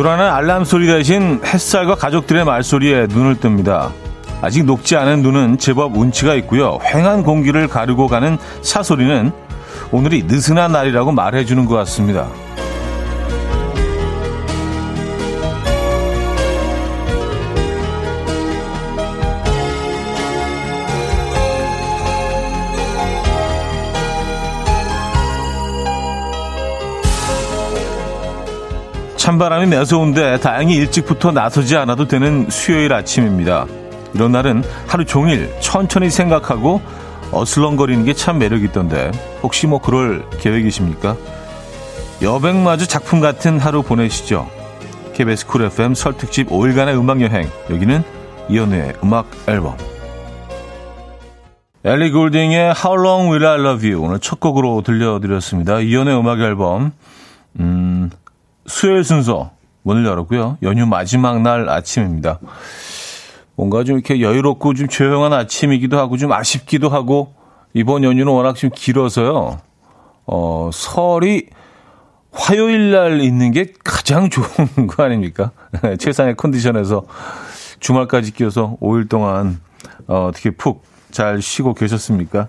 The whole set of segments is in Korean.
요란한 알람 소리 대신 햇살과 가족들의 말소리에 눈을 뜹니다. 아직 녹지 않은 눈은 제법 운치가 있고요. 휑한 공기를 가르고 가는 사소리는 오늘이 느슨한 날이라고 말해주는 것 같습니다. 찬바람이 매서운데 다행히 일찍부터 나서지 않아도 되는 수요일 아침입니다. 이런 날은 하루 종일 천천히 생각하고 어슬렁거리는 게 참 매력 있던데 혹시 뭐 그럴 계획이십니까? 여백 많은 작품 같은 하루 보내시죠. KBS 쿨 FM 설 특집 5일간의 음악 여행 여기는 이현우의 음악 앨범 엘리 골딩의 How Long Will I Love You 오늘 첫 곡으로 들려드렸습니다. 이현우의 음악 앨범 음, 수요일 순서 문을 열었고요. 연휴 마지막 날 아침입니다. 뭔가 좀 이렇게 여유롭고 좀 조용한 아침이기도 하고 좀 아쉽기도 하고 이번 연휴는 워낙 좀 길어서요. 어, 설이 화요일 날 있는 게 가장 좋은 거 아닙니까? 최상의 컨디션에서 주말까지 끼어서 5일 동안 어, 어떻게 푹 잘 쉬고 계셨습니까?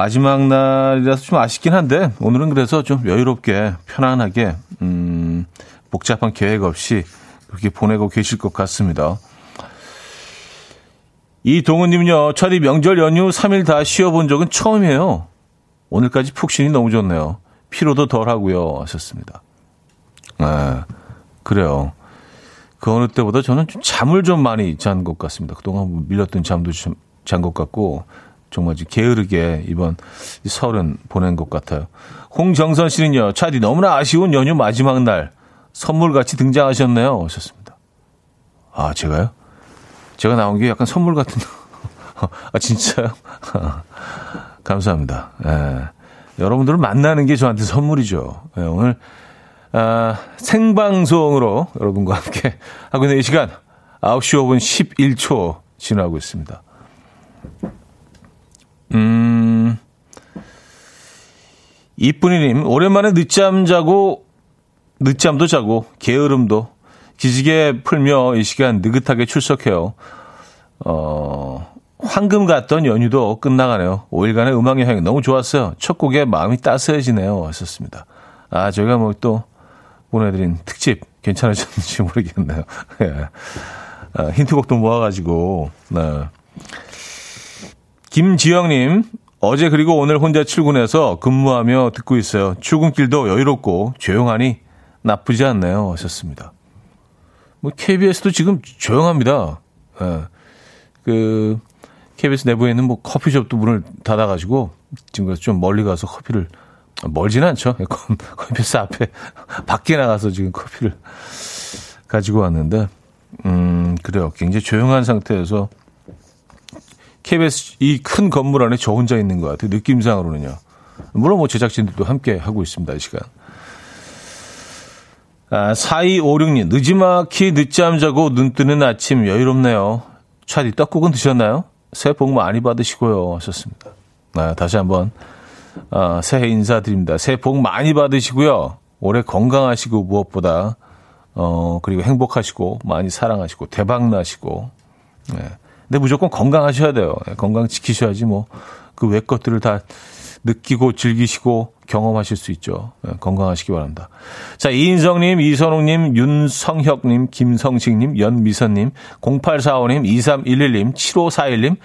마지막 날이라서 좀 아쉽긴 한데 오늘은 그래서 좀 여유롭게 편안하게 음, 복잡한 계획 없이 그렇게 보내고 계실 것 같습니다. 이동훈님은요, 차디 명절 연휴 3일 다 쉬어본 적은 처음이에요. 오늘까지 푹 쉬니 너무 좋네요. 피로도 덜 하고요. 하셨습니다. 아, 그래요. 그 어느 때보다 저는 좀 잠을 좀 많이 잔 것 같습니다. 그동안 밀렸던 잠도 잔것 같고, 정말 게으르게 이번 설은 보낸 것 같아요. 홍정선 씨는요, 차디 너무나 아쉬운 연휴 마지막 날 선물 같이 등장하셨네요. 하셨습니다. 아, 제가요? 제가 나온 게 약간 선물 같은, 아, 진짜요? 감사합니다. 예. 여러분들을 만나는 게 저한테 선물이죠. 예, 오늘, 아, 생방송으로 여러분과 함께 하고 있는 이 시간 9시 5분 11초 지나고 있습니다. 음, 이쁜이님, 오랜만에 늦잠 자고, 늦잠도 자고, 게으름도 기지개 풀며 이 시간 느긋하게 출석해요. 어, 황금 같던 연휴도 끝나가네요. 5일간의 음악 여행 너무 좋았어요. 첫 곡에 마음이 따스해지네요. 하셨습니다. 아, 저희가 뭐 또 보내드린 특집 괜찮으셨는지 모르겠네요. 예. 아, 힌트곡도 모아가지고, 네. 김지영님, 어제 그리고 오늘 혼자 출근해서 근무하며 듣고 있어요. 출근길도 여유롭고 조용하니 나쁘지 않네요. 하셨습니다. 뭐, KBS도 지금 조용합니다. 예. 그, KBS 내부에 있는 뭐 커피숍도 문을 닫아가지고 지금 좀 멀리 가서 커피를, 멀지는 않죠. 커피숍 앞에 밖에 나가서 지금 커피를 가지고 왔는데, 음, 그래요. 굉장히 조용한 상태에서 KBS 이 큰 건물 안에 저 혼자 있는 것 같아요. 느낌상으로는요. 물론 뭐 제작진들도 함께 하고 있습니다. 이 시간. 아, 4256님, 늦지막히 늦잠 자고 눈 뜨는 아침 여유롭네요. 차디 떡국은 드셨나요? 새해 복 많이 받으시고요. 하셨습니다. 아, 다시 한번, 아, 새해 인사드립니다. 새해 복 많이 받으시고요. 올해 건강하시고 무엇보다, 어, 그리고 행복하시고, 많이 사랑하시고, 대박나시고, 네. 근데 무조건 건강하셔야 돼요. 네, 건강 지키셔야지 뭐, 그 외 것들을 다 느끼고 즐기시고 경험하실 수 있죠. 네, 건강하시기 바랍니다. 자, 이인성님, 이선웅님, 윤성혁님, 김성식님, 연미선님, 0845님, 2311님, 7541님,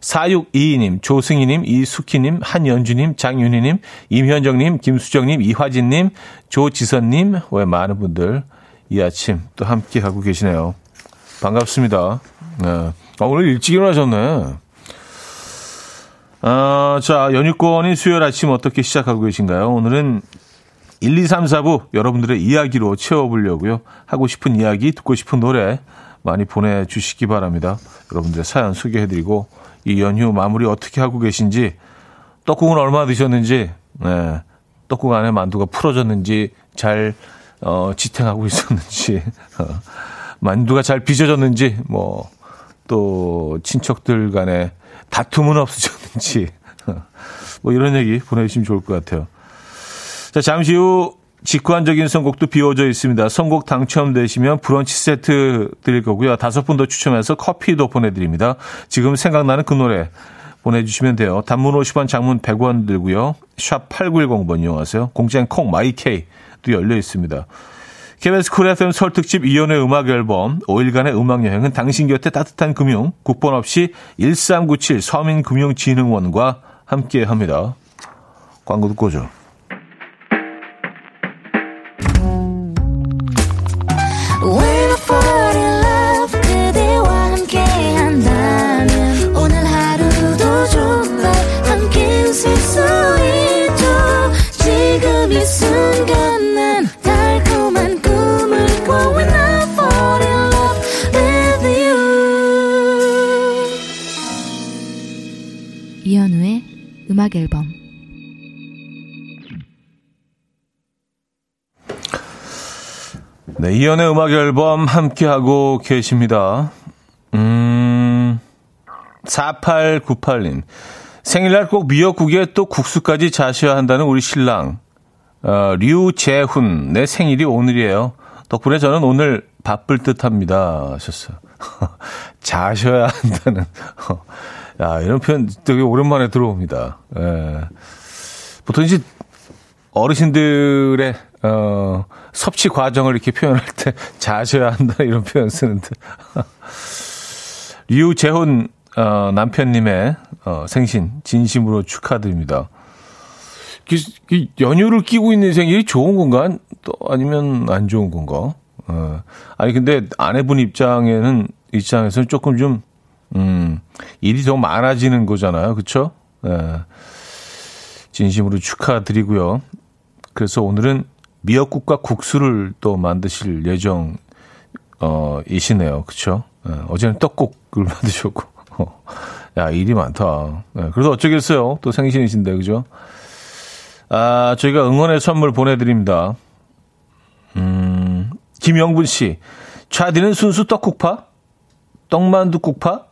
4622님, 조승희님, 이숙희님, 한연주님, 장윤희님, 임현정님, 김수정님, 이화진님, 조지선님, 왜 많은 분들 이 아침 또 함께 하고 계시네요. 반갑습니다. 네. 아, 오늘 일찍 일어나셨네. 아, 자, 연휴권인 수요일 아침 어떻게 시작하고 계신가요? 오늘은 1, 2, 3, 4부 여러분들의 이야기로 채워보려고요. 하고 싶은 이야기, 듣고 싶은 노래 많이 보내주시기 바랍니다. 여러분들의 사연 소개해드리고 이 연휴 마무리 어떻게 하고 계신지 떡국은 얼마 드셨는지 네, 떡국 안에 만두가 풀어졌는지 잘 어, 지탱하고 있었는지 어, 만두가 잘 빚어졌는지 뭐 또 친척들 간에 다툼은 없으셨는지 뭐 이런 얘기 보내주시면 좋을 것 같아요. 자 잠시 후 직관적인 선곡도 비워져 있습니다. 선곡 당첨되시면 브런치 세트 드릴 거고요. 다섯 분 더 추첨해서 커피도 보내드립니다. 지금 생각나는 그 노래 보내주시면 돼요. 단문 50원, 장문 100원 들고요. 샵 8910번 이용하세요. 공짜인 콩 마이케이도 열려 있습니다. KBS 쿨 FM 설 특집 이현우의 음악 앨범 5일간의 음악 여행은 당신 곁에 따뜻한 금융 국번 없이 1397 서민금융진흥원과 함께 합니다. 광고 듣고 오죠. 음악 앨범 네, 이연의 음악 앨범 함께하고 계십니다. 음, 4898님. 생일날 꼭 미역국에 또 국수까지 자셔야 한다는 우리 신랑. 어, 류재훈. 내 생일이 오늘이에요. 덕분에 저는 오늘 바쁠 듯 합니다. 하셨어요. 자셔야 한다는. 야, 이런 표현 되게 오랜만에 들어옵니다. 예. 보통 이제 어르신들의 어, 섭취 과정을 이렇게 표현할 때 자셔야 한다 이런 표현 쓰는데 류재훈 어, 남편님의 어, 생신 진심으로 축하드립니다. 연휴를 끼고 있는 생일이 좋은 건가? 또 아니면 안 좋은 건가? 어. 아니 근데 아내분 입장에는 입장에서는 조금 좀 음, 일이 더 많아지는 거잖아요. 그쵸? 네. 진심으로 축하드리고요. 그래서 오늘은 미역국과 국수를 또 만드실 예정, 어, 이시네요. 그쵸? 네. 어제는 떡국을 만드셨고. 어. 야, 일이 많다. 네. 그래도 어쩌겠어요. 또 생신이신데, 그죠? 아, 저희가 응원의 선물 보내드립니다. 음, 김영분 씨. 차디는 순수 떡국파? 떡만두국파?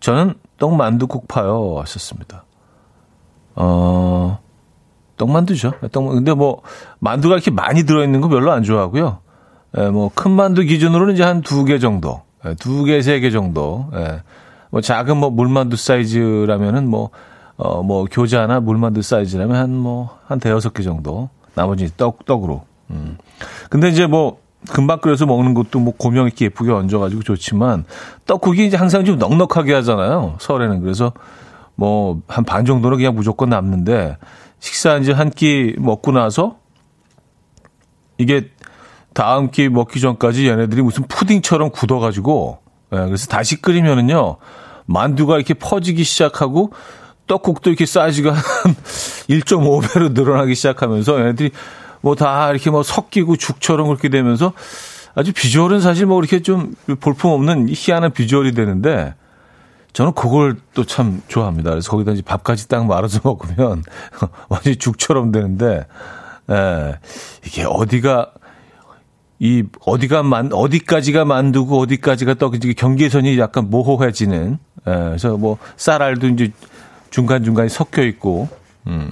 저는 떡만두국 파요. 하셨습니다. 어, 떡만두죠. 떡, 근데 뭐, 만두가 이렇게 많이 들어있는 거 별로 안 좋아하고요. 예, 뭐, 큰 만두 기준으로는 이제 한 두 개 정도. 예, 두 개, 세 개 정도. 예. 뭐, 작은 뭐, 물만두 사이즈라면은 뭐, 어, 뭐, 교자나 물만두 사이즈라면 한 뭐, 한 대여섯 개 정도. 나머지 떡, 떡으로. 음. 근데 이제 뭐, 금방 끓여서 먹는 것도 뭐 고명 이렇게 예쁘게 얹어가지고 좋지만 떡국이 이제 항상 좀 넉넉하게 하잖아요. 설에는 그래서 뭐 한 반 정도는 그냥 무조건 남는데 식사 이제 한 끼 먹고 나서 이게 다음 끼 먹기 전까지 얘네들이 무슨 푸딩처럼 굳어가지고 예, 그래서 다시 끓이면은요 만두가 이렇게 퍼지기 시작하고 떡국도 이렇게 사이즈가 한 1.5배로 늘어나기 시작하면서 얘네들이 뭐 다 이렇게 뭐 섞이고 죽처럼 그렇게 되면서 아주 비주얼은 사실 뭐 이렇게 좀 볼품 없는 희한한 비주얼이 되는데 저는 그걸 또 참 좋아합니다. 그래서 거기다 이제 밥까지 딱 말아서 먹으면 완전히 죽처럼 되는데, 에, 예, 이게 어디가, 이, 어디가 만, 어디까지가 만두고 어디까지가 떡, 이제 경계선이 약간 모호해지는, 에, 예, 그래서 뭐, 쌀알도 이제 중간 중간에 섞여 있고, 음.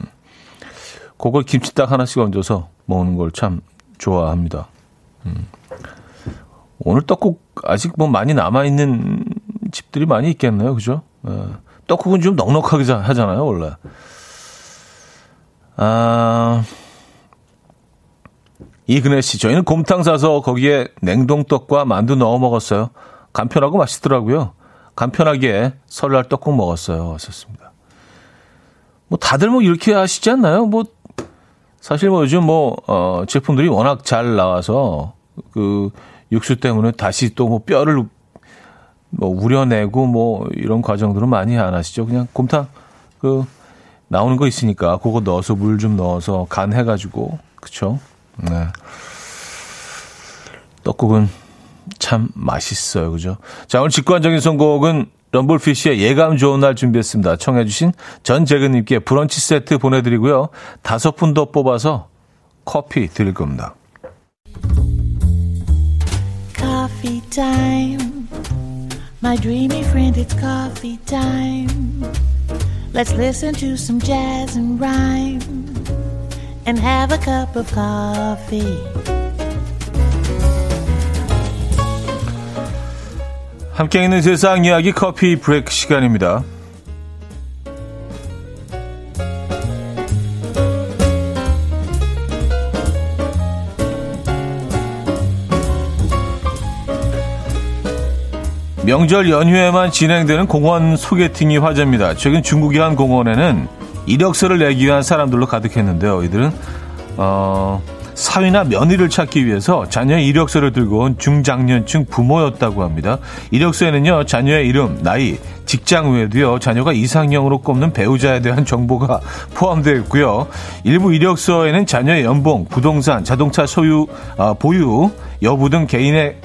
그걸 김치 딱 하나씩 얹어서 먹는 걸 참 좋아합니다. 음. 오늘 떡국 아직 뭐 많이 남아 있는 집들이 많이 있겠네요. 그죠? 어, 떡국은 좀 넉넉하게 하잖아요, 원래. 아, 이근혜 씨, 저희는 곰탕 사서 거기에 냉동떡과 만두 넣어 먹었어요. 간편하고 맛있더라고요. 간편하게 설날 떡국 먹었어요. 하셨습니다. 뭐 다들 뭐 이렇게 하시지 않나요? 뭐 사실 뭐 요즘 뭐, 어, 제품들이 워낙 잘 나와서 그 육수 때문에 다시 또 뭐 뼈를 뭐 우려내고 뭐 이런 과정들은 많이 안 하시죠. 그냥 곰탕 그 나오는 거 있으니까 그거 넣어서 물 좀 넣어서 간 해가지고 그쵸? 네. 떡국은 참 맛있어요. 그죠? 자, 오늘 직관적인 선곡은 럼블피쉬의 예감 좋은 날 준비했습니다. 청해주신 전재근님께 브런치 세트 보내드리고요. 다섯 분 더 뽑아서 커피 드릴 겁니다. Coffee time. My dreamy friend, it's coffee time. Let's listen to some jazz and rhyme. and have a cup of coffee. 함께 있는 세상 이야기 커피 브레이크 시간입니다. 명절 연휴에만 진행되는 공원 소개팅이 화제입니다. 최근 중국의 한 공원에는 이력서를 내기 위한 사람들로 가득했는데요. 이들은 어, 사위나 며느리를 찾기 위해서 자녀의 이력서를 들고 온 중장년층 부모였다고 합니다. 이력서에는요, 자녀의 이름, 나이, 직장 외에도요, 자녀가 이상형으로 꼽는 배우자에 대한 정보가 포함되어 있고요. 일부 이력서에는 자녀의 연봉, 부동산, 자동차 소유, 아, 보유, 여부 등 개인의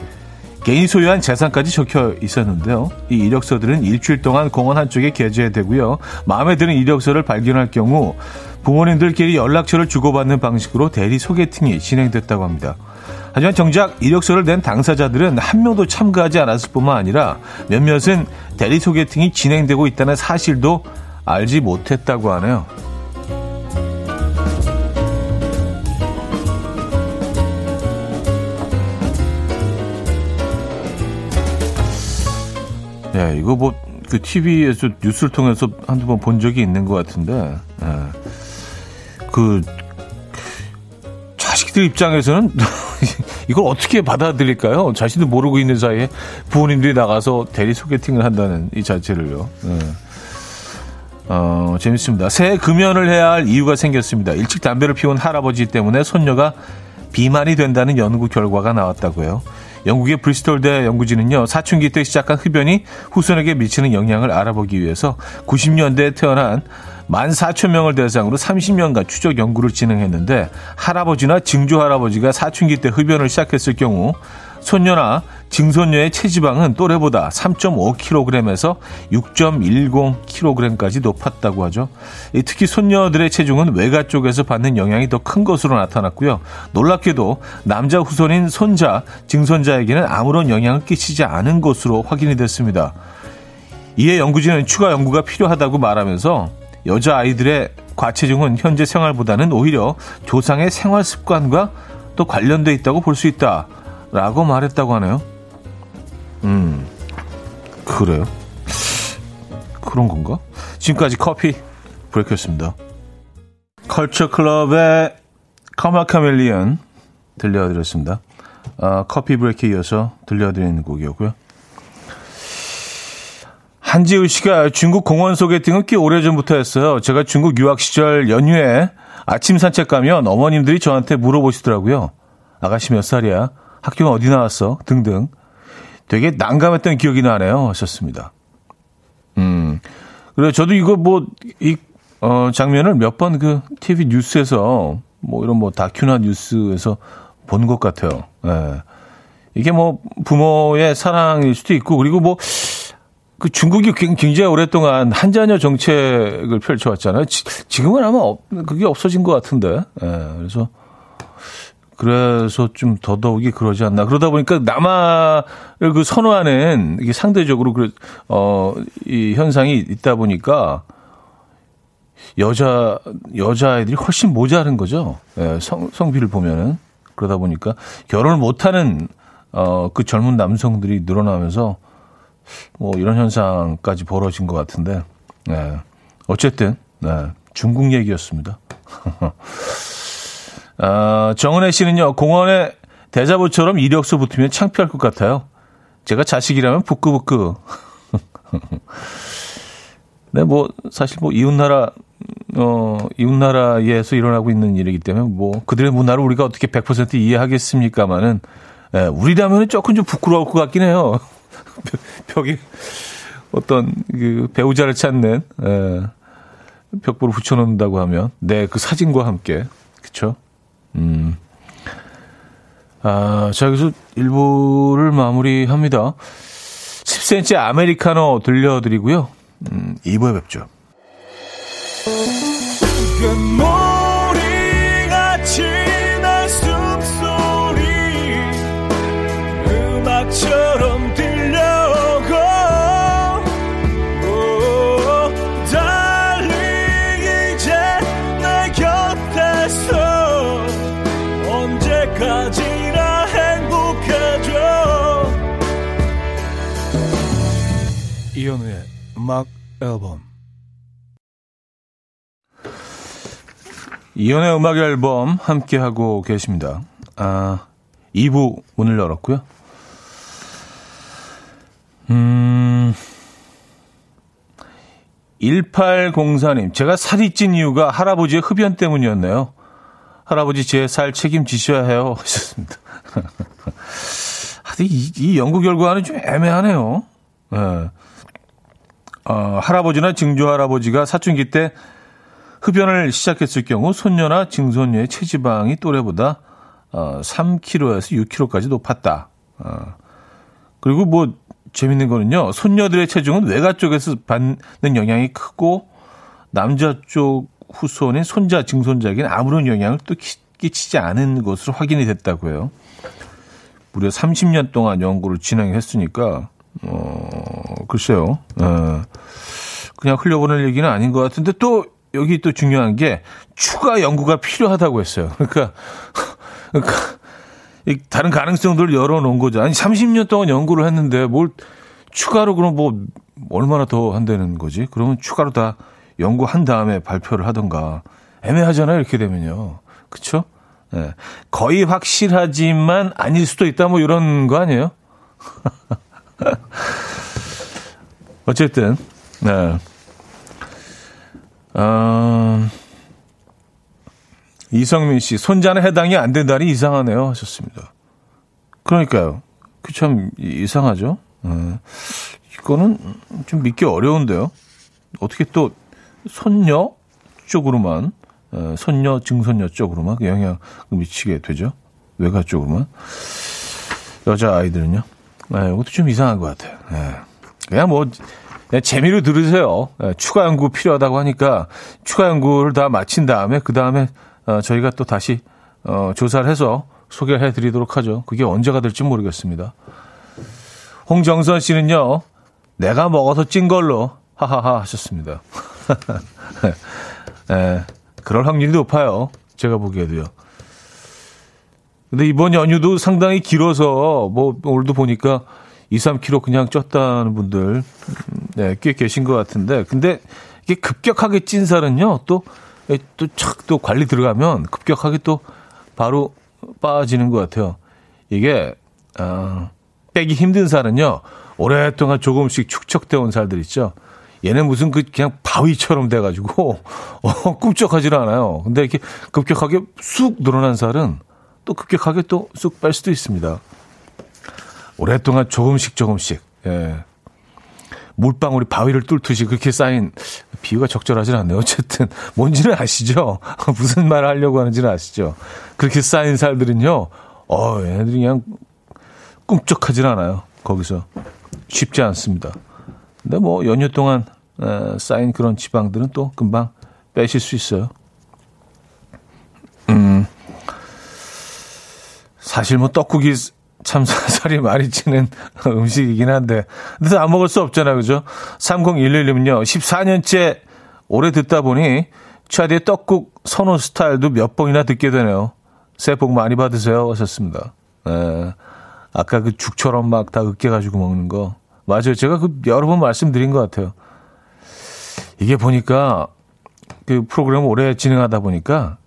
개인 소유한 재산까지 적혀 있었는데요. 이 이력서들은 일주일 동안 공원 한쪽에 게재되고요. 마음에 드는 이력서를 발견할 경우 부모님들끼리 연락처를 주고받는 방식으로 대리 소개팅이 진행됐다고 합니다. 하지만 정작 이력서를 낸 당사자들은 한 명도 참가하지 않았을 뿐만 아니라 몇몇은 대리 소개팅이 진행되고 있다는 사실도 알지 못했다고 하네요. 예, 이거 뭐, 그 TV에서 뉴스를 통해서 한두 번 본 적이 있는 것 같은데, 예. 그, 자식들 입장에서는 이걸 어떻게 받아들일까요? 자신도 모르고 있는 사이에 부모님들이 나가서 대리 소개팅을 한다는 이 자체를요. 예. 어, 재밌습니다. 새해 금연을 해야 할 이유가 생겼습니다. 일찍 담배를 피운 할아버지 때문에 손녀가 비만이 된다는 연구 결과가 나왔다고요. 영국의 브리스톨대 연구진은요, 사춘기 때 시작한 흡연이 후손에게 미치는 영향을 알아보기 위해서 90년대에 태어난 14,000명을 대상으로 30년간 추적 연구를 진행했는데 할아버지나 증조 할아버지가 사춘기 때 흡연을 시작했을 경우 손녀나 증손녀의 체지방은 또래보다 3.5kg에서 6.10kg까지 높았다고 하죠. 특히 손녀들의 체중은 외가 쪽에서 받는 영향이 더 큰 것으로 나타났고요. 놀랍게도 남자 후손인 손자, 증손자에게는 아무런 영향을 끼치지 않은 것으로 확인이 됐습니다. 이에 연구진은 추가 연구가 필요하다고 말하면서 여자 아이들의 과체중은 현재 생활보다는 오히려 조상의 생활 습관과 또 관련돼 있다고 볼 수 있다. 라고 말했다고 하네요. 음, 그래요? 그런 건가? 지금까지 커피 브레이크였습니다. 컬처 클럽의 Karma Chameleon 들려드렸습니다. 아, 커피 브레이크 이어서 들려드리는 곡이었고요. 한지우 씨가 중국 공원 소개팅은 꽤 오래전부터 했어요. 제가 중국 유학 시절 연휴에 아침 산책 가면 어머님들이 저한테 물어보시더라고요. 아가씨 몇 살이야? 학교는 어디 나왔어? 등등. 되게 난감했던 기억이 나네요. 하셨습니다. 음. 그래 저도 이거 뭐, 이, 어, 장면을 몇 번 그 TV 뉴스에서 뭐 이런 뭐 다큐나 뉴스에서 본 것 같아요. 예. 이게 뭐 부모의 사랑일 수도 있고 그리고 뭐 그 중국이 굉장히 오랫동안 한자녀 정책을 펼쳐왔잖아요. 지, 금은 아마 그게 없어진 것 같은데. 예. 그래서 그래서 좀 더더욱이 그러지 않나. 그러다 보니까 남아를 그 선호하는 이게 상대적으로 그, 어, 이 현상이 있다 보니까 여자, 여자아이들이 훨씬 모자른 거죠. 예, 성, 성비를 보면은. 그러다 보니까 결혼을 못하는, 어, 그 젊은 남성들이 늘어나면서 뭐 이런 현상까지 벌어진 것 같은데, 예. 어쨌든, 네, 중국 얘기였습니다. 어, 정은혜 씨는요, 공원에 대자보처럼 이력서 붙으면 창피할 것 같아요. 제가 자식이라면 부끄부끄. 네, 뭐, 사실 뭐, 이웃나라, 어, 이웃나라에서 일어나고 있는 일이기 때문에 뭐, 그들의 문화를 우리가 어떻게 100% 이해하겠습니까만은, 예, 우리라면 조금 좀 부끄러울 것 같긴 해요. 벽에 어떤 그 배우자를 찾는, 예, 벽보를 붙여놓는다고 하면, 네, 그 사진과 함께, 그쵸? 음. 아, 자, 여기서 1부를 마무리합니다. 10cm 아메리카노 들려드리고요. 음, 2부에 뵙죠. 음악 앨범 이현우의 음악 앨범 함께 하고 계십니다. 아, 2부 문을 열었고요. 음, 1804님, 제가 살이 찐 이유가 할아버지의 흡연 때문이었네요. 할아버지 제 살 책임지셔야 해요. 하셨습니다. 이, 이 연구 결과는 좀 애매하네요. 네. 어, 할아버지나 증조 할아버지가 사춘기 때 흡연을 시작했을 경우 손녀나 증손녀의 체지방이 또래보다 어, 3kg에서 6kg까지 높았다. 어, 그리고 뭐 재밌는 거는요. 손녀들의 체중은 외가 쪽에서 받는 영향이 크고 남자 쪽 후손인 손자, 증손자에게는 아무런 영향을 또 끼치지 않은 것으로 확인이 됐다고 해요. 무려 30년 동안 연구를 진행했으니까 어, 글쎄요. 어, 그냥 흘려보낼 얘기는 아닌 것 같은데 또 여기 또 중요한 게 추가 연구가 필요하다고 했어요. 그러니까, 그러니까 다른 가능성들을 열어놓은 거죠. 아니 30년 동안 연구를 했는데 뭘 추가로 그럼 뭐 얼마나 더 한다는 거지? 그러면 추가로 다 연구한 다음에 발표를 하던가 애매하잖아요. 이렇게 되면요. 네. 거의 확실하지만 아닐 수도 있다 뭐 이런 거 아니에요? 어쨌든 네. 어, 이성민 씨, 손자는 해당이 안 된다니 이상하네요. 하셨습니다. 그러니까요. 그 참 이상하죠? 네. 이거는 좀 믿기 어려운데요. 어떻게 또 손녀 쪽으로만, 에, 손녀, 증손녀 쪽으로만 그 영향을 미치게 되죠? 외가 쪽으로만. 여자 아이들은요? 네, 이것도 좀 이상한 것 같아요. 네. 그냥 뭐, 네, 재미로 들으세요. 네, 추가 연구 필요하다고 하니까 추가 연구를 다 마친 다음에 그 다음에 어, 저희가 또 다시 어, 조사를 해서 소개를 해드리도록 하죠. 그게 언제가 될지 모르겠습니다. 홍정선 씨는요, 내가 먹어서 찐 걸로 하하하 하셨습니다. 네, 그럴 확률이 높아요. 제가 보기에도요. 근데 이번 연휴도 상당히 길어서 뭐 오늘도 보니까 2, 3kg 그냥 쪘다는 분들 네, 꽤 계신 것 같은데 근데 이게 급격하게 찐 살은요 또또착또 관리 들어가면 급격하게 또 바로 빠지는 것 같아요. 이게 어, 빼기 힘든 살은요 오랫동안 조금씩 축적돼 온 살들 있죠. 얘는 무슨 그 그냥 바위처럼 돼가지고 어, 꿈쩍하지를 않아요. 근데 이렇게 급격하게 쑥 늘어난 살은 또 급격하게 또 쑥 뺄 수도 있습니다. 오랫동안 조금씩 조금씩 예. 물방울이 바위를 뚫듯이 그렇게 쌓인 비유가 적절하진 않네요. 어쨌든 뭔지는 아시죠? 무슨 말을 하려고 하는지는 아시죠? 그렇게 쌓인 살들은요. 어, 얘네들이 그냥 꿈쩍하진 않아요. 거기서 쉽지 않습니다. 근데 뭐 연휴 동안 에, 쌓인 그런 지방들은 또 금방 빼실 수 있어요. 음. 사실 뭐 떡국이 참 살이 많이 찌는 음식이긴 한데. 근데 안 먹을 수 없잖아요. 그죠? 3011님은요. 14년째 오래 듣다 보니 차디의 떡국 선호 스타일도 몇 번이나 듣게 되네요. 새해 복 많이 받으세요. 하셨습니다. 네. 아까 그 죽처럼 막 다 으깨가지고 먹는 거. 맞아요. 제가 그 여러 번 말씀드린 것 같아요. 이게 보니까 그 프로그램 오래 진행하다 보니까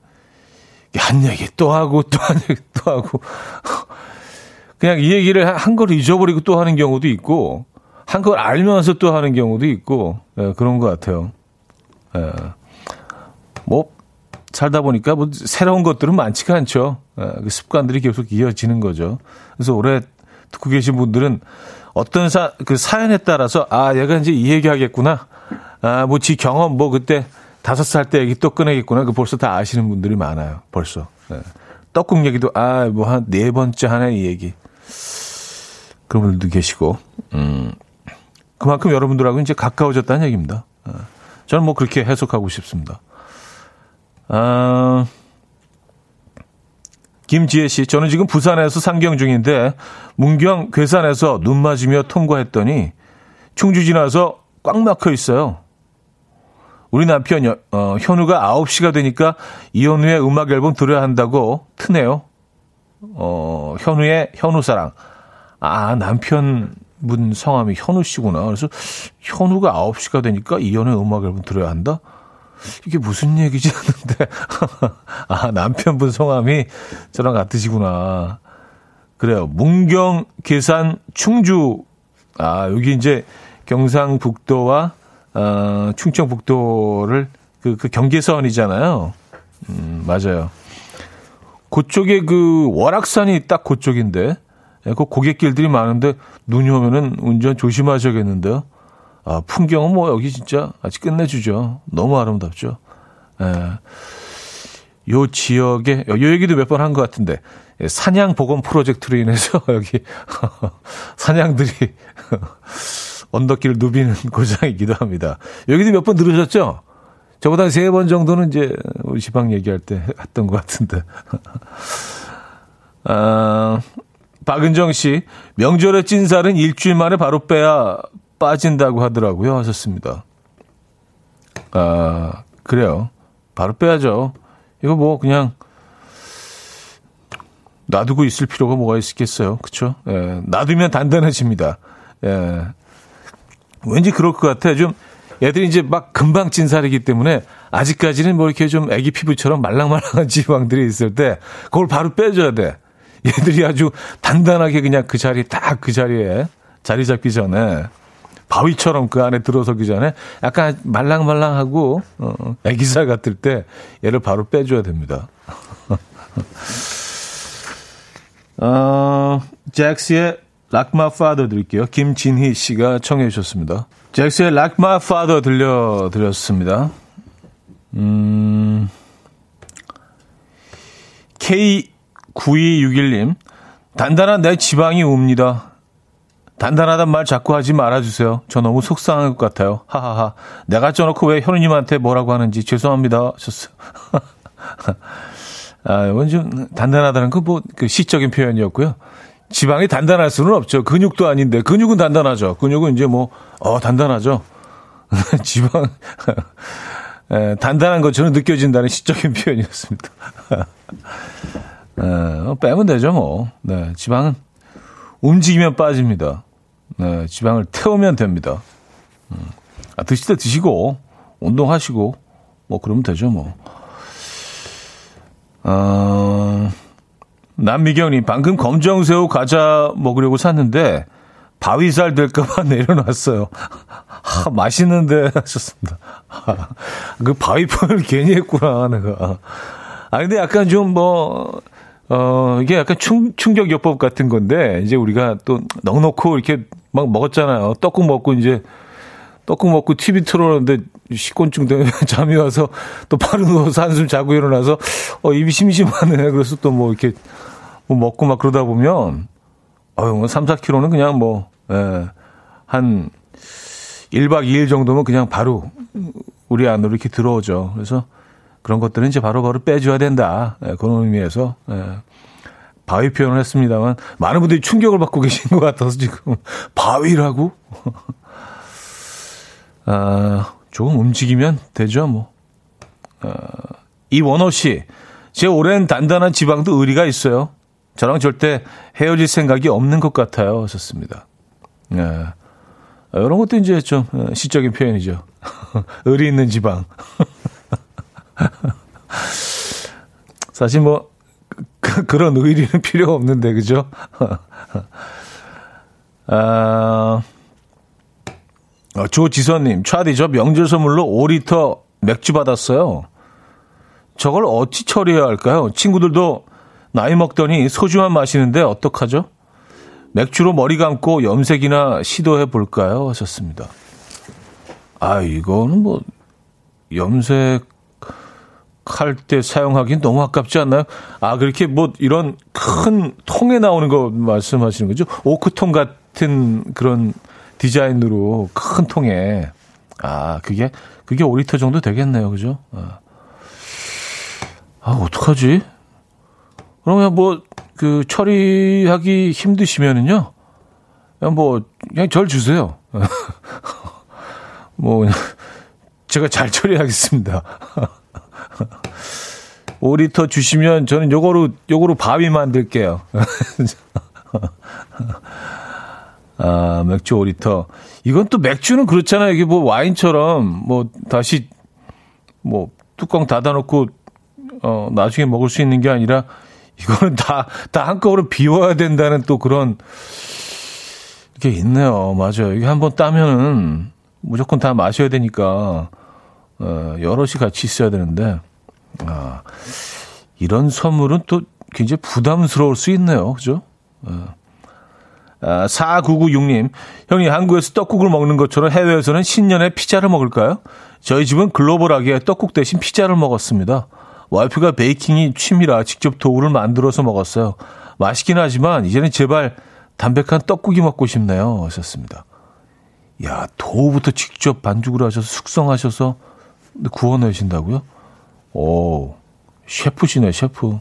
한 얘기 또 하고 또 한 얘기 또 하고 그냥 이 얘기를 한 걸 잊어버리고 또 하는 경우도 있고, 한 걸 알면서 또 하는 경우도 있고, 예, 그런 것 같아요. 예. 뭐, 살다 보니까 뭐 새로운 것들은 많지가 않죠. 예, 그 습관들이 계속 이어지는 거죠. 그래서 올해 듣고 계신 분들은 어떤 사, 그 사연에 따라서, 아, 얘가 이제 이 얘기 하겠구나. 아, 뭐, 지 경험, 뭐, 그때 다섯 살 때 얘기 또 꺼내겠구나. 그 벌써 다 아시는 분들이 많아요. 벌써. 예. 떡국 얘기도, 아, 뭐, 한 네 번째 하나 이 얘기. 그런 분들도 계시고, 음, 그만큼 여러분들하고 이제 가까워졌다는 얘기입니다. 어, 저는 뭐 그렇게 해석하고 싶습니다. 아, 김지혜 씨, 저는 지금 부산에서 상경 중인데, 문경 괴산에서 눈 맞으며 통과했더니, 충주 지나서 꽉 막혀 있어요. 우리 남편, 어, 현우가 9시가 되니까 이현우의 음악 앨범 들어야 한다고 트네요. 어, 현우의 현우 사랑. 아, 남편분이 분 성함이 현우 씨구나. 그래서 현우가 9시가 되니까 이연의 음악 앨범 들어야 한다? 이게 무슨 얘기지 하는데 아 남편분 성함이 저랑 같으시구나. 그래요. 문경 계산 충주 아 여기 이제 경상북도와 어, 충청북도를 그, 그 경계선이잖아요. 음, 맞아요. 그쪽에 그 월악산이 딱 그쪽인데 예, 그 고객길들이 많은데 눈이 오면은 운전 조심하셔야겠는데요. 아, 풍경은 뭐 여기 진짜 아직 끝내주죠. 너무 아름답죠. 예. 요 지역에, 요 얘기도 몇 번 한 것 같은데, 예, 복원 프로젝트로 인해서 여기 사냥들이 언덕길을 누비는 고장이기도 합니다. 여기도 몇 번 들으셨죠? 저보다 세 번 정도는 이제 우리 지방 얘기할 때 했던 것 같은데. 아, 박은정 씨, 명절에 찐 살은 일주일 만에 바로 빼야 빠진다고 하더라고요. 하셨습니다. 아, 그래요. 바로 빼야죠. 이거 뭐 그냥 놔두고 있을 필요가 뭐가 있겠어요. 그쵸? 예, 놔두면 단단해집니다. 예. 왠지 그럴 것 같아. 좀 애들이 이제 막 금방 찐 살이기 때문에 아직까지는 뭐 이렇게 좀 애기 피부처럼 말랑말랑한 지방들이 있을 때 그걸 바로 빼줘야 돼. 얘들이 아주 단단하게 그냥 그 자리 딱 그 자리에 자리 잡기 전에 바위처럼 그 안에 들어서기 전에 약간 말랑말랑하고 어, 애기살 같을 때 얘를 바로 빼줘야 됩니다. 어, 잭스의 My Father 드릴게요. 김진희 씨가 청해 주셨습니다. 잭스의 My Father 들려드렸습니다. 음, K9261님, 단단한 내 지방이 옵니다. 단단하단 말 자꾸 하지 말아주세요. 저 너무 속상한 것 같아요. 하하하. 내가 쪄놓고 왜 현우님한테 뭐라고 하는지 죄송합니다. 하셨어요. 아, 이건 좀 단단하다는 그 뭐, 그 시적인 표현이었고요. 지방이 단단할 수는 없죠. 근육도 아닌데. 근육은 단단하죠. 근육은 이제 뭐, 어, 단단하죠. 지방, 에, 단단한 것처럼 느껴진다는 시적인 표현이었습니다. 에, 빼면 되죠, 뭐. 네, 지방은 움직이면 빠집니다. 네, 지방을 태우면 됩니다. 음. 아, 드실 때 드시고, 운동하시고, 뭐, 그러면 되죠, 뭐. 어, 남미경님, 방금 검정새우 과자 먹으려고 샀는데, 바위살 될까봐 내려놨어요. 하, 맛있는데 하셨습니다. 그 바위 표현을 괜히 했구나, 내가. 아, 근데 약간 좀 뭐, 어, 이게 약간 충, 충격요법 같은 건데, 이제 우리가 또 넉넉고 이렇게 막 먹었잖아요. 떡국 먹고 이제, 떡국 먹고 TV 틀어놓는데 식곤증 때문에 잠이 와서 또 바로 누워서 한숨 자고 일어나서, 어, 입이 심심하네. 그래서 또 뭐 이렇게 뭐 먹고 막 그러다 보면, 어유 3, 4kg는 그냥 뭐, 예, 한 1박 2일 정도면 그냥 바로 우리 안으로 이렇게 들어오죠. 그래서 그런 것들은 이제 바로바로 바로 빼줘야 된다. 예, 그런 의미에서 예, 바위 표현을 했습니다만 많은 분들이 충격을 받고 계신 것 같아서 지금 바위라고 아, 조금 움직이면 되죠 뭐. 아, 이원호 씨, 제 오랜 단단한 지방도 의리가 있어요. 저랑 절대 헤어질 생각이 없는 것 같아요. 하셨습니다. 예. 아, 이런 것도 이제 좀 어, 시적인 표현이죠. 의리 있는 지방. 사실 뭐 그, 그런 의리는 필요 없는데 그죠? 아, 어, 조지선님, 차디 저 명절 선물로 5리터 맥주 받았어요. 저걸 어찌 처리해야 할까요? 친구들도 나이 먹더니 소주만 마시는데 어떡하죠? 맥주로 머리 감고 염색이나 시도해 볼까요? 하셨습니다. 아, 이거는 뭐 염색 할 때 사용하기는 너무 아깝지 않나요? 아, 그렇게 뭐 이런 큰 통에 나오는 거 말씀하시는 거죠? 오크통 같은 그런 디자인으로 큰 통에. 아, 그게, 그게 5리터 정도 되겠네요. 그죠? 아, 아 어떡하지? 그러면 뭐, 그, 처리하기 힘드시면은요. 그냥 뭐, 그냥 절 주세요. 뭐, 제가 잘 처리하겠습니다. 5리터 주시면 저는 요거로, 요거로 바위 만들게요. 아, 맥주 5리터. 이건 또 맥주는 그렇잖아요. 이게 뭐 와인처럼 뭐 다시 뭐 뚜껑 닫아 놓고 어, 나중에 먹을 수 있는 게 아니라 이거는 다, 다 한꺼번에 비워야 된다는 또 그런 게 있네요. 맞아요. 이게 한번 따면은 무조건 다 마셔야 되니까, 어, 여럿이 같이 있어야 되는데, 아, 이런 선물은 또 굉장히 부담스러울 수 있네요. 그죠? 어. 아, 4996님, 형이 한국에서 떡국을 먹는 것처럼 해외에서는 신년에 피자를 먹을까요? 저희 집은 글로벌하게 떡국 대신 피자를 먹었습니다. 와이프가 베이킹이 취미라 직접 도우를 만들어서 먹었어요. 맛있긴 하지만 이제는 제발 담백한 떡국이 먹고 싶네요. 하셨습니다. 야, 도우부터 직접 반죽을 하셔서 숙성하셔서 구워내신다고요? 오, 셰프시네, 셰프.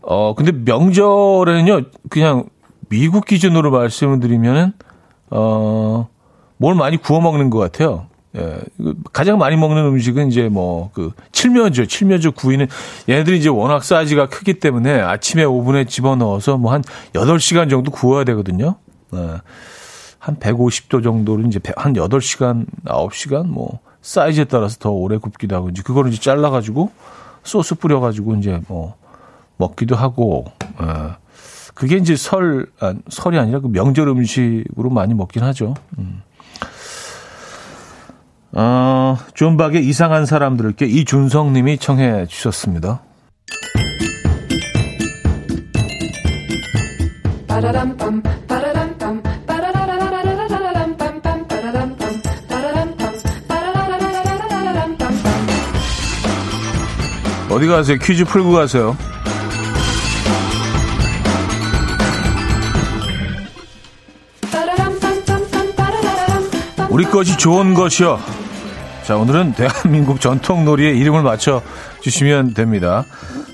어, 근데 명절에는요, 그냥 미국 기준으로 말씀을 드리면은, 어, 뭘 많이 구워 먹는 것 같아요. 예, 가장 많이 먹는 음식은 이제 뭐 그 칠면조, 칠면조 구이는 얘네들이 이제 워낙 사이즈가 크기 때문에 아침에 오븐에 집어넣어서 뭐 한 8시간 정도 구워야 되거든요. 예, 한 150도 정도를 이제 한 8시간, 9시간 뭐 사이즈에 따라서 더 오래 굽기도 하고 이제 그거를 이제 잘라 가지고 소스 뿌려 가지고 이제 뭐 먹기도 하고 예. 그게 이제 설 아, 설이 아니라 그 명절 음식으로 많이 먹긴 하죠. 음. 어, 존박의 이상한 사람들께 이준성 님이 청해 주셨습니다. 어디 가세요? 퀴즈 풀고 가세요. 우리 것이 좋은 것이요. 자, 오늘은 대한민국 전통놀이의 이름을 맞춰 주시면 됩니다.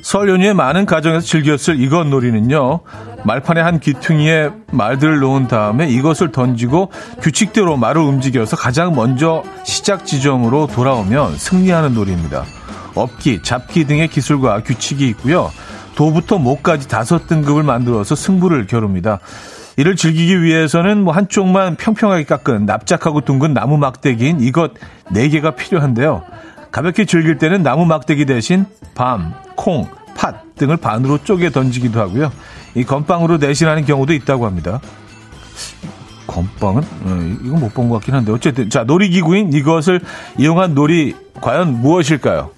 설 연휴에 많은 가정에서 즐겼을 이것 놀이는요. 말판에 한 귀퉁이에 말들을 놓은 다음에 이것을 던지고 규칙대로 말을 움직여서 가장 먼저 시작 지점으로 돌아오면 승리하는 놀이입니다. 업기, 잡기 등의 기술과 규칙이 있고요. 도부터 목까지 다섯 등급을 만들어서 승부를 겨룹니다. 이를 즐기기 위해서는 뭐 한쪽만 평평하게 깎은 납작하고 둥근 나무 막대기인 이것 4개가 필요한데요. 가볍게 즐길 때는 나무 막대기 대신 밤, 콩, 팥 등을 반으로 쪼개 던지기도 하고요. 이 건빵으로 대신하는 경우도 있다고 합니다. 건빵은? 어, 이건 못 본 것 같긴 한데. 어쨌든, 자, 놀이기구인 이것을 이용한 놀이, 과연 무엇일까요?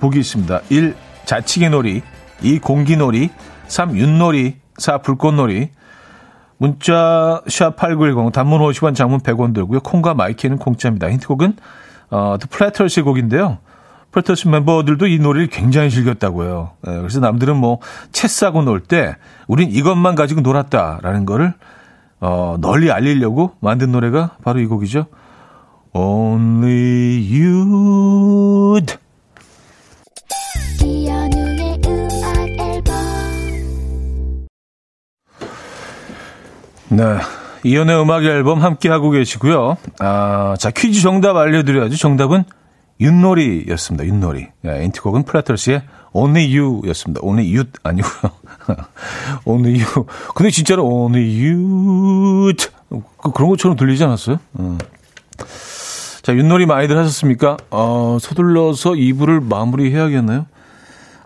보기 있습니다. 1. 자치기 놀이. 2. 공기놀이. 3. 윷놀이. 4. 불꽃놀이. 문자 샵8910 단문 50원 장문 100원 들고요. 콩과 마이케이는 공짜입니다. 힌트곡은 어, Platters의 곡인데요. 플래터스 멤버들도 이 노래를 굉장히 즐겼다고요. 네, 그래서 남들은 뭐 채 싸고 놀 때 우린 이것만 가지고 놀았다라는 거를 어, 널리 알리려고 만든 노래가 바로 이 곡이죠. Only You. 네. 이연의 음악 앨범 함께 하고 계시고요. 아, 자, 퀴즈 정답 알려드려야죠. 정답은 윷놀이였습니다. 윷놀이. 네, 엔티곡은 플라터스의 Only You 였습니다. Only You 아니고요. Only You. 근데 진짜로 Only You. 그, 그런 것처럼 들리지 않았어요? 음. 자, 윷놀이 많이들 하셨습니까? 어, 서둘러서 2부를 마무리해야겠나요?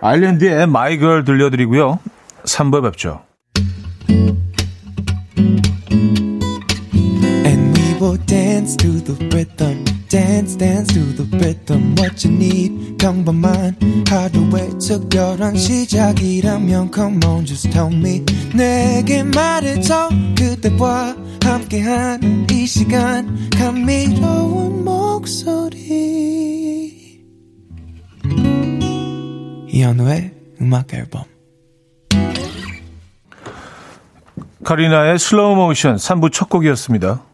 아일랜드의 My Girl 들려드리고요. 3부에 뵙죠. Dance to the rhythm. Dance, dance to the rhythm. What you need, mine. 하루의 특별한 시작이라면 come on, just tell me. 내게 말해줘 그대와 함께한 이 시간 감미로운 목소리. 이현우의 음악 앨범. 카리나의 Slow Motion 3부 첫 곡이었습니다.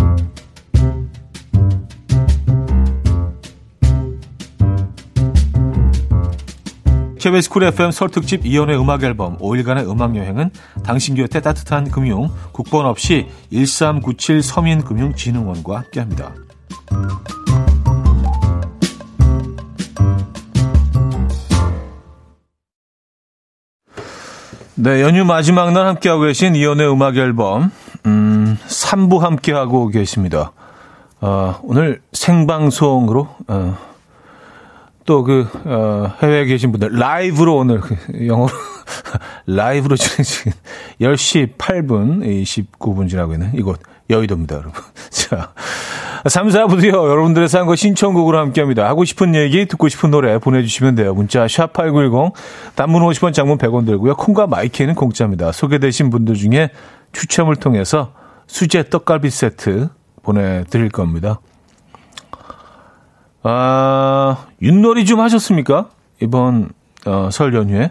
KBS 쿨 FM 설 특집 이연의 음악 앨범 5일간의 음악 여행은 당신 곁에 따뜻한 금융 국번 없이 1397 서민금융진흥원과 함께합니다. 네, 연휴 마지막 날 함께하고 계신 이연의 음악 앨범 음, 3부 함께하고 계십니다. 어, 오늘 생방송으로 어, 또그 어, 해외에 계신 분들 라이브로 오늘 그 영어로 라이브로 중인 10시 8분 29분 지나고 있는 이곳 여의도입니다, 여러분. 자, 3, 4부도요, 여러분들의 사연과 신청곡으로 함께 합니다. 하고 싶은 얘기, 듣고 싶은 노래 보내주시면 돼요. 문자, 샵8910, 단문 50원, 장문 100원 들고요. 콩과 마이케이는 공짜입니다. 소개되신 분들 중에 추첨을 통해서 수제 떡갈비 세트 보내드릴 겁니다. 아, 윷놀이 좀 하셨습니까? 이번 어, 설 연휴에?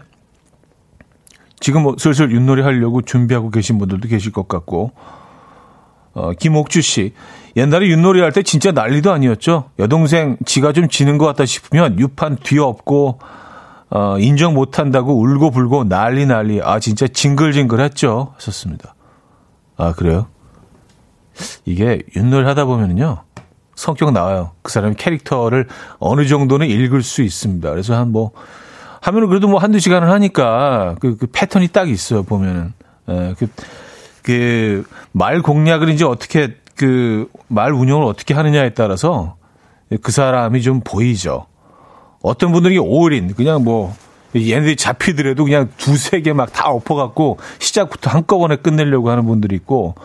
지금 뭐 슬슬 윷놀이 하려고 준비하고 계신 분들도 계실 것 같고, 어, 김옥주 씨. 옛날에 윷놀이 할 때 진짜 난리도 아니었죠. 여동생 지가 좀 지는 것 같다 싶으면 유판 뒤엎고, 어, 인정 못 한다고 울고 불고 난리 난리. 아, 진짜 징글징글 했죠. 하셨습니다. 아, 그래요? 이게 윷놀이 하다 보면은요. 성격 나와요. 그 사람의 캐릭터를 어느 정도는 읽을 수 있습니다. 그래서 한 뭐, 하면은 그래도 뭐 한두 시간을 하니까 그, 그 패턴이 딱 있어요, 보면은. 예, 그, 그, 말 공략을 이제 어떻게, 그, 말 운영을 어떻게 하느냐에 따라서 그 사람이 좀 보이죠. 어떤 분들이 올인, 그냥 뭐, 얘네들이 잡히더라도 그냥 두세 개 막 다 엎어갖고 시작부터 한꺼번에 끝내려고 하는 분들이 있고,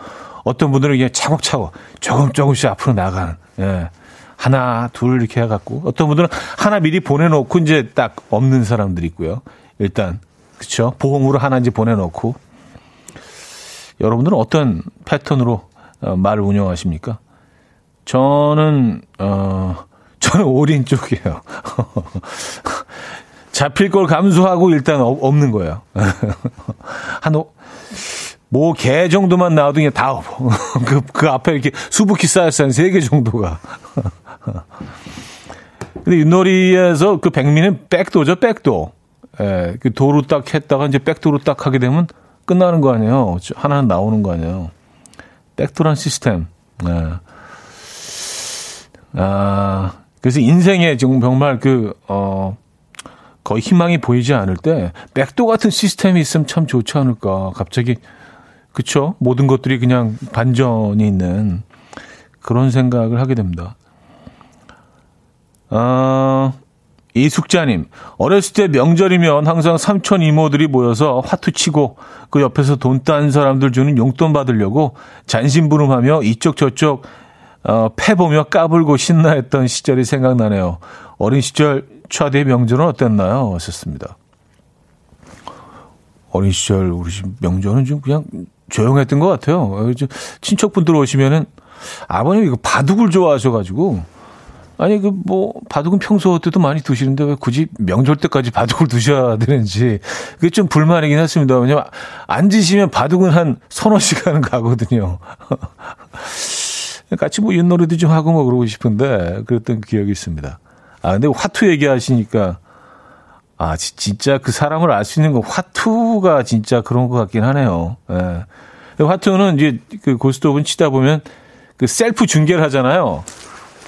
어떤 분들은 그냥 차곡차곡 조금 조금씩 앞으로 나가는, 예. 하나, 둘 이렇게 해갖고, 어떤 분들은 하나 미리 보내놓고 이제 딱 없는 사람들이 있고요. 일단, 그쵸. 보험으로 하나 이제 보내놓고. 여러분들은 어떤 패턴으로 어, 말을 운영하십니까? 저는, 어, 저는 올인 쪽이에요. 잡힐 걸 감수하고 일단 없는 거예요. 한, 뭐 개 정도만 나와도 그냥 다 그, 그 앞에 이렇게 수북히 쌓였어 한세 개 정도가. 근데 윷놀이에서 그 백미는 백도죠, 백도. 예, 그 도로 딱 했다가 이제 백도로 딱 하게 되면 끝나는 거 아니에요. 하나는 나오는 거 아니에요. 백도란 시스템. 예. 아, 그래서 인생에 정말 그, 어, 거의 희망이 보이지 않을 때 백도 같은 시스템이 있으면 참 좋지 않을까. 갑자기 그쵸? 모든 것들이 그냥 반전이 있는 그런 생각을 하게 됩니다. 아, 이숙자님, 어렸을 때 명절이면 항상 삼촌 이모들이 모여서 화투 치고 그 옆에서 돈 딴 사람들 주는 용돈 받으려고 잔심부름하며 이쪽 저쪽 어, 패보며 까불고 신나했던 시절이 생각나네요. 어린 시절 차대의 명절은 어땠나요? 하셨습니다. 어린 시절 우리 집 명절은 좀 그냥 조용했던 것 같아요. 친척분들 오시면은 아버님 이거 바둑을 좋아하셔가지고 아니 그 뭐 바둑은 평소 때도 많이 드시는데 왜 굳이 명절 때까지 바둑을 드셔야 되는지 그게 좀 불만이긴 했습니다. 왜냐면 앉으시면 바둑은 한 서너 시간은 가거든요. 같이 뭐 윷놀이도 좀 하고 뭐 그러고 싶은데 그랬던 기억이 있습니다. 아 근데 화투 얘기하시니까 아 진짜 그 사람을 알 수 있는 건 화투가 진짜 그런 것 같긴 하네요. 예. 화투는 이제 그 고스톱은 치다 보면 그 셀프 중계를 하잖아요.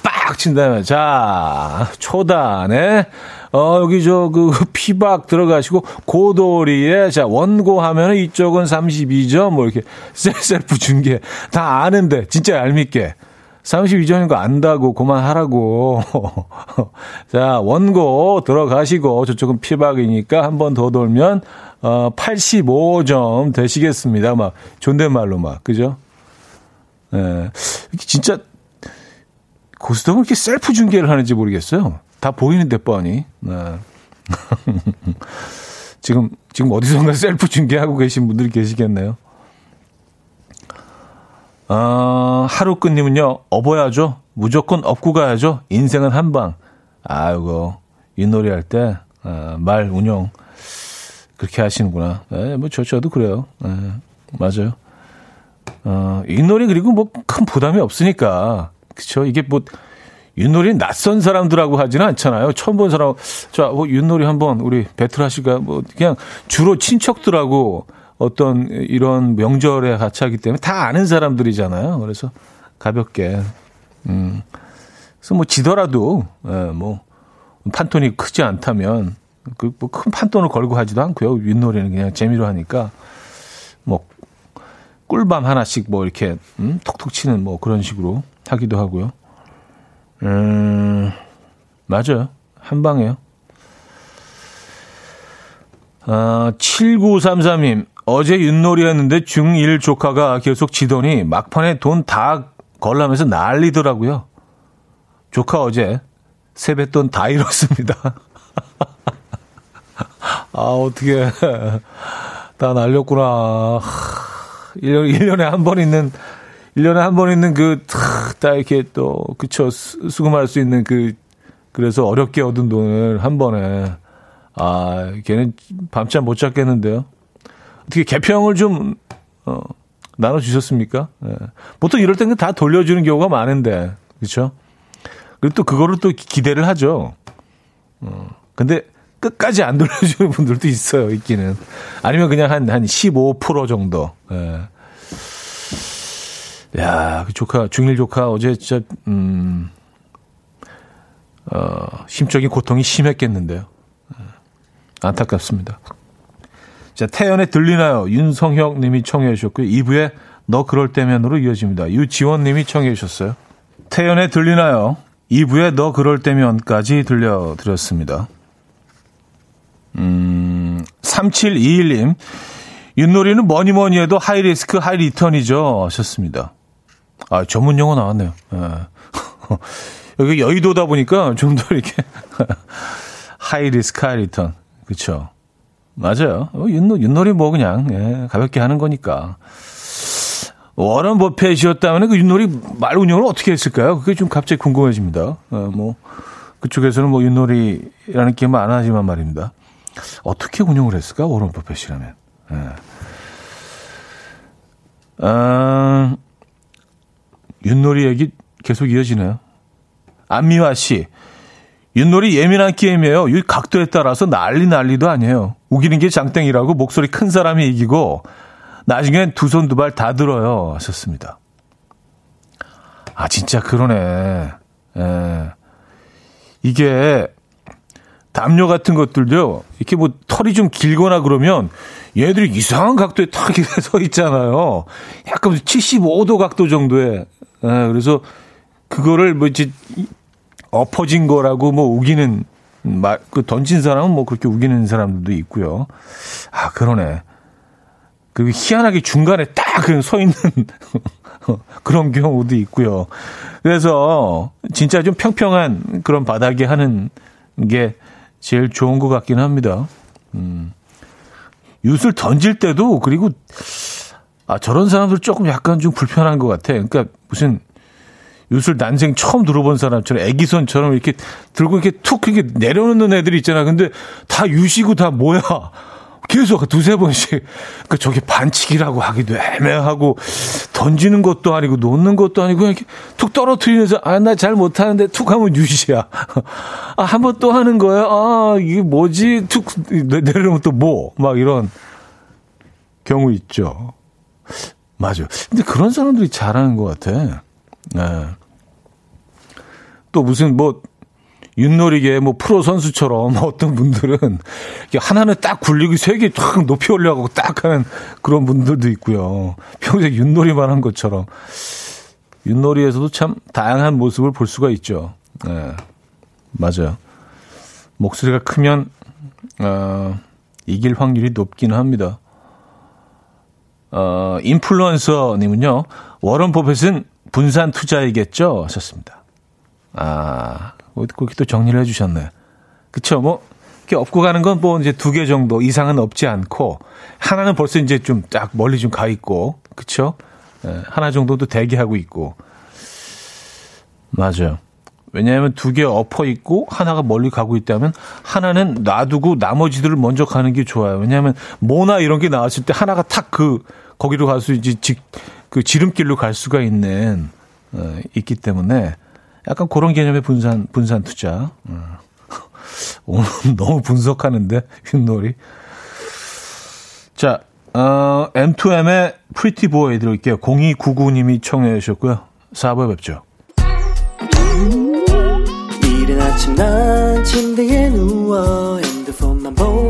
빡 친다면 자 초단에 어 여기 저 그 피박 들어가시고 고도리에 자 원고 하면은 이쪽은 32점 뭐 이렇게 셀프 중계 다 아는데 진짜 얄밉게 32점인 거 안다고 그만하라고. 자, 원고 들어가시고 저쪽은 피박이니까 한 번 더 돌면 어 85점 되시겠습니다. 막 존댓말로 막 그죠? 예. 네. 진짜 고스톱은 이렇게 셀프 중계를 하는지 모르겠어요. 다 보이는데 뻔히. 네. 지금 지금 어디선가 셀프 중계하고 계신 분들이 계시겠네요. 어, 하루끝님은요 업어야죠. 무조건 업고 가야죠. 인생은 한 방. 아이고 윷놀이 할때 어, 말 운영 그렇게 하시는구나. 네, 뭐 저, 저도 그래요. 네, 맞아요. 어, 윷놀이 그리고 뭐 큰 부담이 없으니까 그쵸? 이게 뭐, 윷놀이 낯선 사람들하고 하지는 않잖아요. 처음 본 사람, 자, 뭐, 윷놀이 한번 우리 배틀 하실까? 뭐, 그냥 주로 친척들하고 어떤 이런 명절에 같이 하기 때문에 다 아는 사람들이잖아요. 그래서 가볍게, 음. 그래서 뭐 지더라도, 예, 뭐, 판돈이 크지 않다면, 그, 뭐 큰 판돈을 걸고 하지도 않고요. 윷놀이는 그냥 재미로 하니까, 뭐, 꿀밤 하나씩 뭐 이렇게, 음, 톡톡 치는 뭐 그런 식으로 하기도 하고요. 음, 맞아요. 한 방에요. 아, 7933님, 어제 윷놀이 했는데 중1 조카가 계속 지더니 막판에 돈 다 걸라면서 난리더라고요. 조카 어제 세뱃돈 다 잃었습니다. 아, 어떻게 다 날렸구나. 1년, 1년에 한 번 있는 1년에 한 번 있는 그, 딱 이렇게 또, 그쵸, 수금할 수 있는 그, 그래서 어렵게 얻은 돈을 한 번에, 아, 걔는 밤잠 못 잤겠는데요. 어떻게 개평을 좀, 어, 나눠주셨습니까? 예. 보통 이럴 때는 다 돌려주는 경우가 많은데, 그쵸? 그리고 또 그거를 또 기대를 하죠. 어, 근데 끝까지 안 돌려주는 분들도 있어요, 있기는. 아니면 그냥 한, 한 15% 정도. 예. 야, 그 조카, 중일 조카 어제 진짜, 음, 어, 심적인 고통이 심했겠는데요. 예, 안타깝습니다. 자, 태연의 들리나요? 윤성혁 님이 청해 주셨고요. 이브의 너 그럴 때면으로 이어집니다. 유지원 님이 청해 주셨어요. 태연의 들리나요? 이브의 너 그럴 때면까지 들려드렸습니다. 음, 3721님. 윷놀이는 뭐니 뭐니 해도 high risk high return이죠. 하셨습니다. 아, 전문 용어 나왔네요. 예. 여기 여의도다 보니까 좀 더 이렇게 high risk high return. 그쵸 맞아요. 어, 윷놀, 윷놀이 뭐 그냥 예, 가볍게 하는 거니까. 워런 버핏이었다면 그 윷놀이 말 운영을 어떻게 했을까요? 그게 좀 갑자기 궁금해집니다. 어, 뭐 그쪽에서는 뭐 윷놀이라는 게임 안 하지만 말입니다. 어떻게 운영을 했을까? 워런 버핏이라면. 예. 아, 윷놀이 얘기 계속 이어지네요. 안미화 씨. 윷놀이 예민한 게임이에요. 이 각도에 따라서 난리 난리도 아니에요. 우기는 게 장땡이라고 목소리 큰 사람이 이기고 나중엔 두 손 두 발 다 들어요. 하셨습니다. 아, 진짜 그러네. 예. 이게 담요 같은 것들도 이렇게 뭐 털이 좀 길거나 그러면 얘들이 이상한 각도에 탁 이렇게 서 있잖아요. 약간 75도 각도 정도에 예, 그래서 그거를 뭐 이제 엎어진 거라고 뭐 우기는 말, 그 던진 사람은 뭐 그렇게 우기는 사람들도 있고요. 아, 그러네. 그리고 희한하게 중간에 딱 그냥 서 있는 그런 경우도 있고요. 그래서 진짜 좀 평평한 그런 바닥에 하는 게 제일 좋은 것 같긴 합니다. 음. 윷을 던질 때도 그리고 아 저런 사람들 조금 약간 좀 불편한 것 같아. 그러니까 무슨 윷을 난생 처음 들어본 사람처럼 애기손처럼 이렇게 들고 이렇게 툭 이렇게 내려놓는 애들이 있잖아. 근데 다 유시고 다 뭐야? 계속 두세 번씩 그 저게 반칙이라고 하기도 애매하고 던지는 것도 아니고 놓는 것도 아니고 이렇게 툭 떨어뜨리면서 아 나 잘 못하는데 툭 하면 유시야. 아 한 번 또 하는 거야. 아 이게 뭐지? 툭 내려놓으면 또 뭐 막 이런 경우 있죠. 맞아. 근데 그런 사람들이 잘하는 것 같아. 네. 또 무슨 뭐 윷놀이계 뭐 프로 선수처럼 어떤 분들은 하나는 딱 굴리고 세 개 탁 높이 올려가고 딱 하는 그런 분들도 있고요. 평생 윷놀이만 한 것처럼. 윷놀이에서도 참 다양한 모습을 볼 수가 있죠. 네. 맞아요. 목소리가 크면, 어, 이길 확률이 높기는 합니다. 어, 인플루언서님은요, 워런 버핏은 분산 투자이겠죠? 하셨습니다. 아, 그렇게 또 정리를 해주셨네. 그쵸, 뭐, 이렇게 업고 가는 건 뭐 이제 두 개 정도 이상은 없지 않고, 하나는 벌써 이제 좀 딱 멀리 좀 가 있고, 그쵸? 예, 하나 정도도 대기하고 있고. 맞아요. 왜냐하면 두 개 엎어 있고 하나가 멀리 가고 있다면 하나는 놔두고 나머지들을 먼저 가는 게 좋아요. 왜냐하면 모나 이런 게 나왔을 때 하나가 탁 그 거기로 갈수 있지 그 지름길로 갈 수가 있는 어, 있기 때문에 약간 그런 개념의 분산 분산 투자. 어. 오늘 너무 분석하는데 윷놀이. 자, 어, M2M의 Pretty Boy 들을게요. 0299님이 청해 주셨고요. 4부에 뵙죠. 이른 아침 난 침대에 누워 핸드폰만 보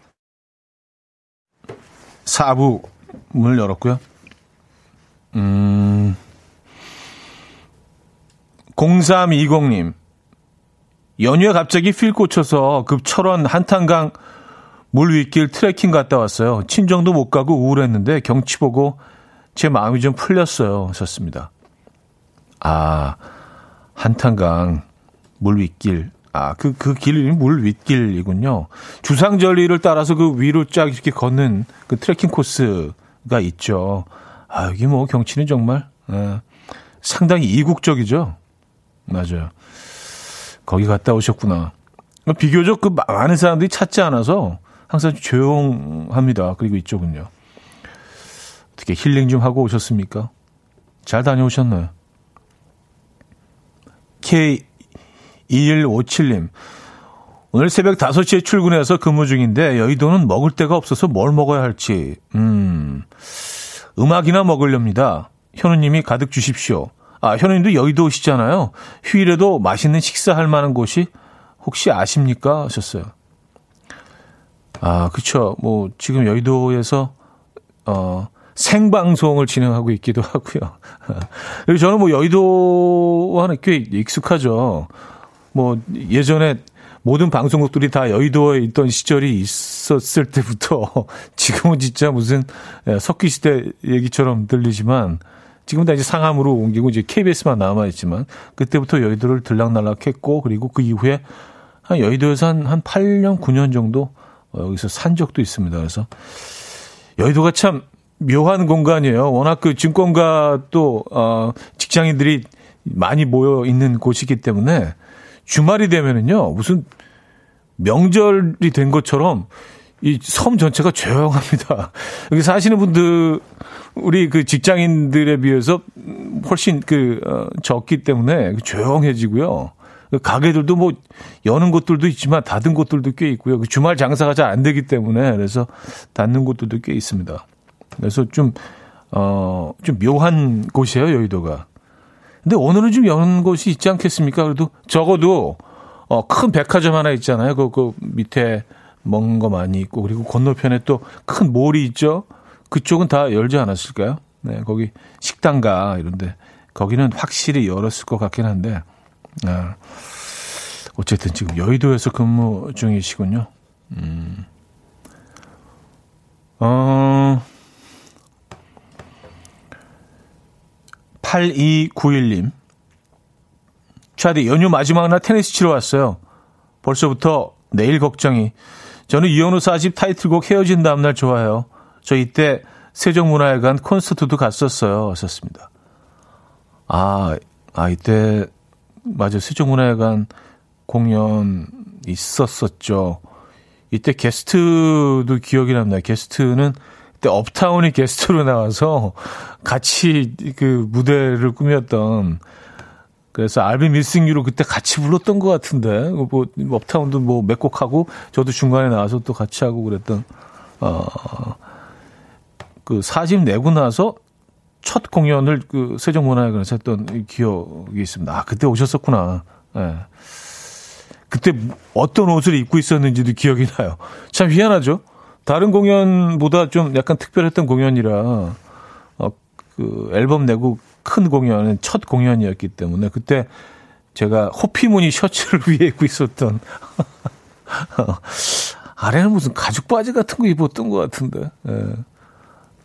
4부 문을 열었고요. 음, 0320님. 연휴에 갑자기 필 꽂혀서 급 철원 한탄강 물 윗길 트레킹 갔다 왔어요. 친정도 못 가고 우울했는데 경치 보고 제 마음이 좀 풀렸어요. 하셨습니다. 아, 한탄강 물 윗길. 아, 그, 그 길이 물 윗길이군요. 주상절리를 따라서 그 위로 쫙 이렇게 걷는 그 트레킹 코스가 있죠. 아, 여기 뭐 경치는 정말, 예, 상당히 이국적이죠. 맞아요. 거기 갔다 오셨구나. 비교적 그 많은 사람들이 찾지 않아서 항상 조용합니다. 그리고 이쪽은요. 어떻게 힐링 좀 하고 오셨습니까? 잘 다녀오셨나요? K 2157님. 오늘 새벽 5시에 출근해서 근무 중인데 여의도는 먹을 데가 없어서 뭘 먹어야 할지. 음. 음악이나 먹으렵니다. 현우 님이 가득 주십시오. 아, 현우 님도 여의도 오시잖아요. 휴일에도 맛있는 식사할 만한 곳이 혹시 아십니까? 하셨어요. 아, 그쵸. 뭐, 지금 여의도에서, 어, 생방송을 진행하고 있기도 하고요. 그리고 저는 뭐 여의도와는 꽤 익숙하죠. 뭐 예전에 모든 방송국들이 다 여의도에 있던 시절이 있었을 때부터 지금은 진짜 무슨 예, 석기 시대 얘기처럼 들리지만 지금 다 이제 상암으로 옮기고 이제 KBS만 남아 있지만 그때부터 여의도를 들락날락했고 그리고 그 이후에 한 여의도에서 한, 한 8년, 9년 정도 어, 여기서 산 적도 있습니다. 그래서 여의도가 참 묘한 공간이에요. 워낙 그 증권가 또, 어, 직장인들이 많이 모여 있는 곳이기 때문에 주말이 되면은요, 무슨 명절이 된 것처럼 이 섬 전체가 조용합니다. 여기 사시는 분들, 우리 그 직장인들에 비해서 훨씬 그, 어, 적기 때문에 조용해지고요. 그 가게들도 뭐 여는 곳들도 있지만 닫은 곳들도 꽤 있고요. 그 주말 장사가 잘 안 되기 때문에 그래서 닫는 곳들도 꽤 있습니다. 그래서 좀, 어, 좀 묘한 곳이에요, 여의도가. 근데 오늘은 좀 여는 곳이 있지 않겠습니까? 그래도 적어도 어, 큰 백화점 하나 있잖아요. 그, 그 밑에 먹는 거 많이 있고 그리고 건너편에 또 큰 몰이 있죠. 그쪽은 다 열지 않았을까요? 네, 거기 식당가 이런데 거기는 확실히 열었을 것 같긴 한데 아, 어쨌든 지금 여의도에서 근무 중이시군요. 음. 어, 8291님. 차디, 연휴 마지막 날 테니스 치러 왔어요. 벌써부터 내일 걱정이. 저는 이현우 4집 타이틀곡 헤어진 다음날 좋아해요. 저 이때 세종문화회관 콘서트도 갔었어요. 하셨습니다. 아, 아, 이때, 맞아. 세종문화회관 공연 있었었죠. 이때 게스트도 기억이 납니다. 게스트는 그때 업타운이 게스트로 나와서 같이 그 무대를 꾸몄던 그래서 알비 밀싱유로 그때 같이 불렀던 것 같은데 뭐 업타운도 뭐 몇 곡 하고 저도 중간에 나와서 또 같이 하고 그랬던 어그 사집 내고 나서 첫 공연을 그 세종문화회관에서 했던 기억이 있습니다. 아 그때 오셨었구나. 예. 네. 그때 어떤 옷을 입고 있었는지도 기억이 나요. 참 희한하죠. 다른 공연보다 좀 약간 특별했던 공연이라 어, 그 앨범 내고 큰 공연은 첫 공연이었기 때문에 그때 제가 호피무늬 셔츠를 위에 입고 있었던 아래는 무슨 가죽 바지 같은 거 입었던 것 같은데. 예.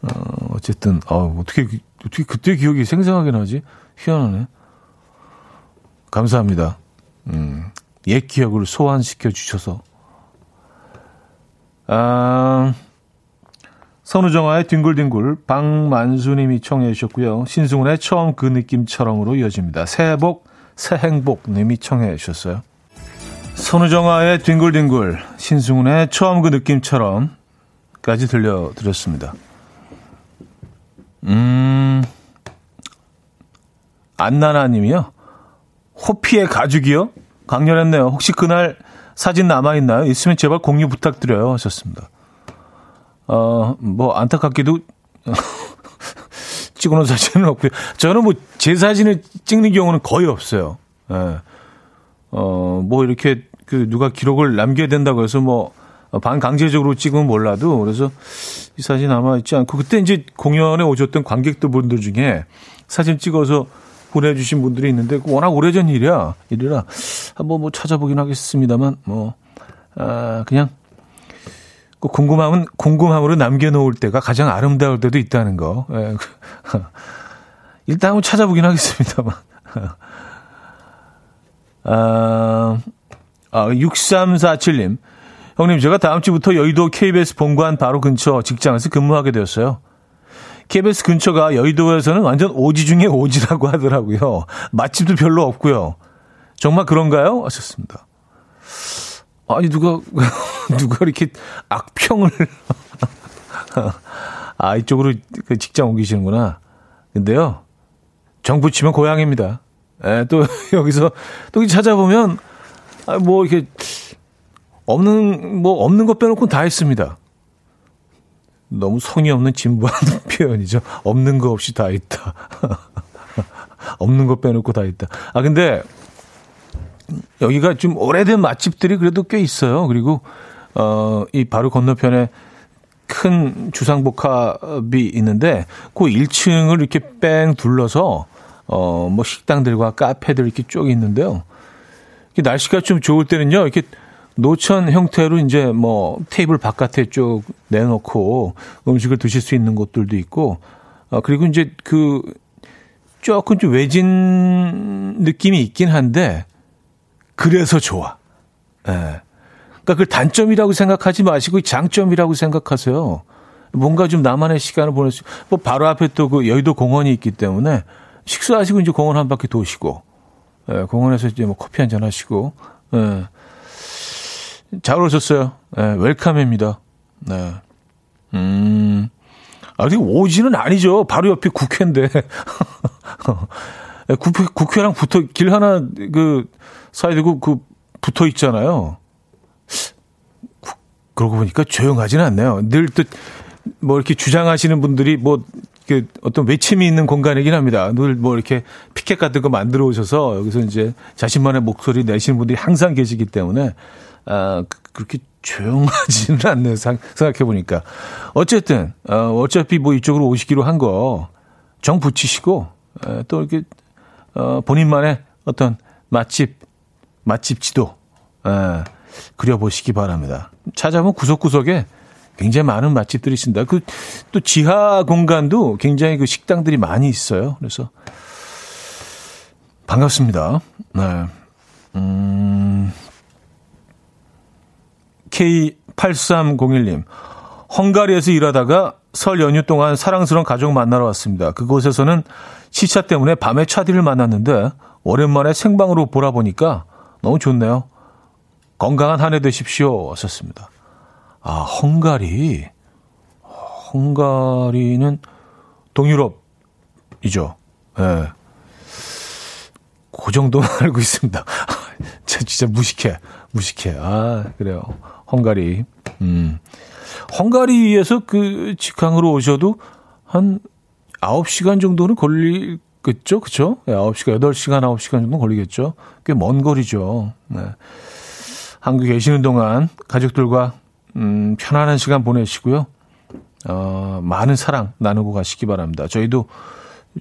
어, 어쨌든 어, 어떻게 어떻게 그때 기억이 생생하게 나지? 희한하네. 감사합니다. 음. 옛 기억을 소환시켜 주셔서. 아, 선우정아의 뒹굴뒹굴 방만수님이 청해 주셨고요. 신승훈의 처음 그 느낌처럼으로 이어집니다. 새해 복, 새 행복님이 청해 주셨어요. 선우정아의 뒹굴뒹굴, 신승훈의 처음 그 느낌처럼까지 들려드렸습니다. 음, 안나나님이요. 호피의 가죽이요? 강렬했네요. 혹시 그날 사진 남아있나요? 있으면 제발 공유 부탁드려요. 하셨습니다. 어, 뭐, 안타깝게도 찍어놓은 사진은 없고요. 저는 뭐, 제 사진을 찍는 경우는 거의 없어요. 예. 어, 뭐, 이렇게 그 누가 기록을 남겨야 된다고 해서 뭐, 반강제적으로 찍으면 몰라도 그래서 이 사진 남아있지 않고 그때 이제 공연에 오셨던 관객들 분들 중에 사진 찍어서 보내주신 분들이 있는데 워낙 오래전 일이야 일이라 한번 뭐 찾아보긴 하겠습니다만 뭐 아, 그냥 그 궁금함은 궁금함으로 남겨놓을 때가 가장 아름다울 때도 있다는 거. 예. 일단 한번 찾아보긴 하겠습니다만. 아, 아, 6347님. 형님, 제가 다음 주부터 여의도 KBS 본관 바로 근처 직장에서 근무하게 되었어요. KBS 근처가 여의도에서는 완전 오지 중에 오지라고 하더라고요. 맛집도 별로 없고요. 정말 그런가요? 하셨습니다. 아니 누가 누가 이렇게 악평을 아 이쪽으로 그 직장 옮기시는구나. 근데요 정부 치면 고향입니다. 예, 또 여기서 또 찾아보면 아, 뭐 이렇게 없는 뭐 없는 것 빼놓고 다 했습니다. 너무 성의 없는 진부한 표현이죠. 없는 거 없이 다 있다. 없는 거 빼놓고 다 있다. 아, 근데 여기가 좀 오래된 맛집들이 그래도 꽤 있어요. 그리고, 어, 이 바로 건너편에 큰 주상복합이 있는데 그 1층을 이렇게 뺑 둘러서 어, 뭐 식당들과 카페들 이렇게 쭉 있는데요. 날씨가 좀 좋을 때는요, 이렇게 노천 형태로 이제 뭐 테이블 바깥에 쭉 내놓고 음식을 드실 수 있는 곳들도 있고, 어, 그리고 이제 그 조금 좀 외진 느낌이 있긴 한데, 그래서 좋아. 예. 네. 그러니까 그걸 단점이라고 생각하지 마시고 장점이라고 생각하세요. 뭔가 좀 나만의 시간을 보낼 수, 뭐 바로 앞에 또 그 여의도 공원이 있기 때문에 식사하시고 이제 공원 한 바퀴 도시고, 예, 공원에서 이제 뭐 커피 한 잔 하시고, 예. 잘 오셨어요. 네, 웰컴입니다. 네. 음, 아직 오지는 아니죠. 바로 옆에 국회인데. 국회, 국회랑 붙어, 길 하나, 그, 사이 되고, 그, 붙어 있잖아요. 그러고 보니까 조용하지는 않네요. 늘 또, 뭐, 이렇게 주장하시는 분들이 뭐, 그 어떤 외침이 있는 공간이긴 합니다. 늘 뭐 이렇게 피켓 같은 거 만들어 오셔서 여기서 이제 자신만의 목소리 내시는 분들이 항상 계시기 때문에 아, 그, 그렇게 조용하지는 않네요. 생각해 보니까. 어쨌든, 어, 어차피 뭐 이쪽으로 오시기로 한 거, 정 붙이시고 에, 또 이렇게 어, 본인만의 어떤 맛집 맛집 지도 에, 그려보시기 바랍니다. 찾아보면 구석구석에 굉장히 많은 맛집들이 있습니다. 그 또 지하 공간도 굉장히 그 식당들이 많이 있어요. 그래서 반갑습니다. 네. 음, K8301님. 헝가리에서 일하다가 설 연휴 동안 사랑스러운 가족 만나러 왔습니다. 그곳에서는 시차 때문에 밤에 차디를 만났는데 오랜만에 생방으로 보라 보니까 너무 좋네요. 건강한 한 해 되십시오. 왔었습니다. 아, 헝가리. 헝가리는 동유럽이죠. 예. 네. 그 정도만 알고 있습니다. 진짜 무식해. 무식해. 아, 그래요. 헝가리. 음. 헝가리에서 그 직항으로 오셔도 한 9시간 정도는 걸리겠죠? 그쵸? 9시간, 8시간, 9시간 정도 걸리겠죠? 꽤 먼 거리죠. 네. 한국에 계시는 동안 가족들과 음, 편안한 시간 보내시고요. 어, 많은 사랑 나누고 가시기 바랍니다. 저희도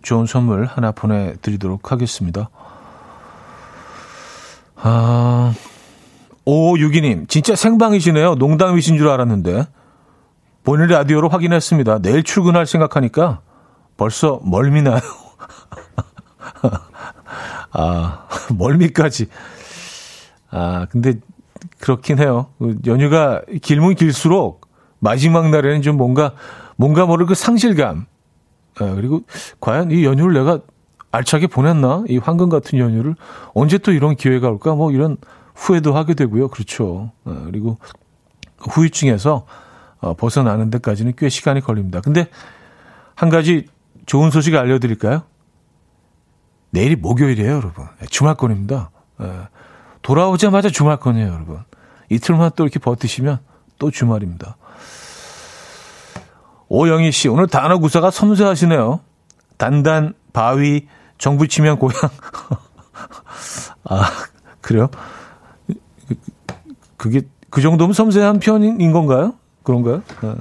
좋은 선물 하나 보내드리도록 하겠습니다. 아, 5562님, 진짜 생방이시네요. 농담이신 줄 알았는데. 본인 라디오로 확인했습니다. 내일 출근할 생각하니까 벌써 멀미나요. 아, 멀미까지. 아, 근데 그렇긴 해요. 그 연휴가 길면 길수록 마지막 날에는 좀 뭔가, 뭔가 모를 그 상실감. 아, 그리고 과연 이 연휴를 내가 알차게 보냈나? 이 황금 같은 연휴를 언제 또 이런 기회가 올까? 뭐 이런 후회도 하게 되고요. 그렇죠. 어, 그리고 후유증에서 어, 벗어나는 데까지는 꽤 시간이 걸립니다. 근데 한 가지 좋은 소식 알려드릴까요? 내일이 목요일이에요, 여러분. 네, 주말권입니다. 예, 돌아오자마자 주말권이에요, 여러분. 이틀만 또 이렇게 버티시면 또 주말입니다. 오영희 씨, 오늘 단어 구사가 섬세하시네요. 단단, 바위, 정부 치면 고향. 아, 그래요? 그게, 그 정도면 섬세한 편인 건가요? 그런가요? 네.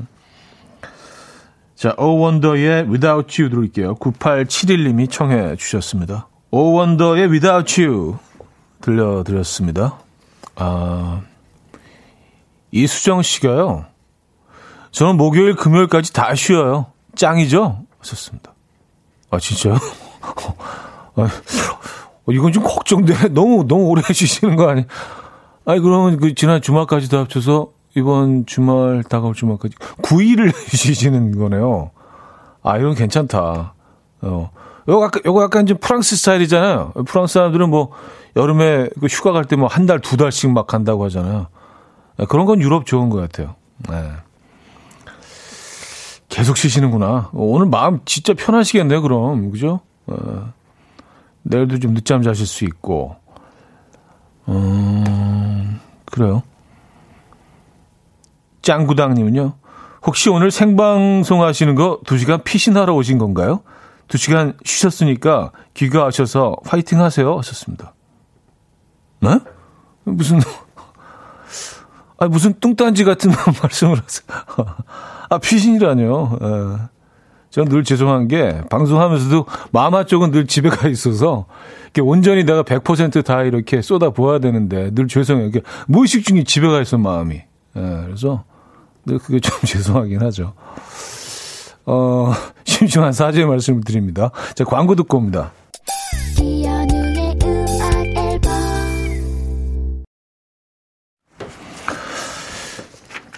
자, 오원더의 Without You 들을게요. 9871님이 청해 주셨습니다. 오원더의 Without You 들려드렸습니다. 아, 이수정 씨가요. 저는 목요일, 금요일까지 다 쉬어요. 짱이죠? 하셨습니다. 아, 진짜요? 아, 이건 좀 걱정돼. 너무, 너무 오래 쉬시는 거 아니에요? 아니, 그러면 그 지난 주말까지 다 합쳐서 이번 주말, 다가올 주말까지 9일을 쉬시는 거네요. 아, 이건 괜찮다. 어. 요거 약간, 요거 약간 좀 프랑스 스타일이잖아요. 프랑스 사람들은 뭐 여름에 그 휴가 갈 때 뭐 한 달, 두 달씩 막 간다고 하잖아요. 그런 건 유럽 좋은 것 같아요. 네. 계속 쉬시는구나. 오늘 마음 진짜 편하시겠네요, 그럼. 그죠? 어, 내일도 좀 늦잠 자실 수 있고. 음, 그래요. 짱구당님은요. 혹시 오늘 생방송 하시는 거 2시간 피신하러 오신 건가요? 2시간 쉬셨으니까 귀가하셔서 화이팅 하세요. 하셨습니다. 네? 무슨, 아, 무슨 뚱딴지 같은 말씀을 하세요. 아, 피신이라뇨. 예. 저는 늘 죄송한 게 방송하면서도 마마 쪽은 늘 집에 가 있어서 이렇게 온전히 내가 100%다 이렇게 쏟아 부어야 되는데 늘 죄송해요. 이게 무의식 중에 집에 가 있어 마음이. 예, 그래서 늘 그게 좀 죄송하긴 하죠. 어, 심심한 사죄의 말씀을 드립니다. 자, 광고 듣고 옵니다.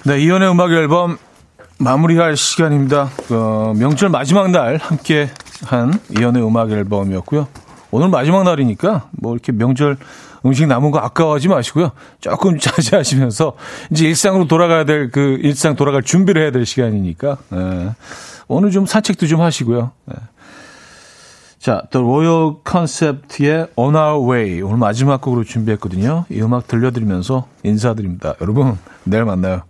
네, 이연의 음악 앨범 마무리할 시간입니다. 어, 명절 마지막 날 함께 한 이연의 음악 앨범이었고요. 오늘 마지막 날이니까 뭐 이렇게 명절 음식 남은 거 아까워하지 마시고요. 조금 자제하시면서 이제 일상으로 돌아가야 될 그 일상 돌아갈 준비를 해야 될 시간이니까 예. 오늘 좀 산책도 좀 하시고요. 예. 자, 또 로열 컨셉트의 On Our Way 오늘 마지막 곡으로 준비했거든요. 이 음악 들려드리면서 인사드립니다. 여러분 내일 만나요.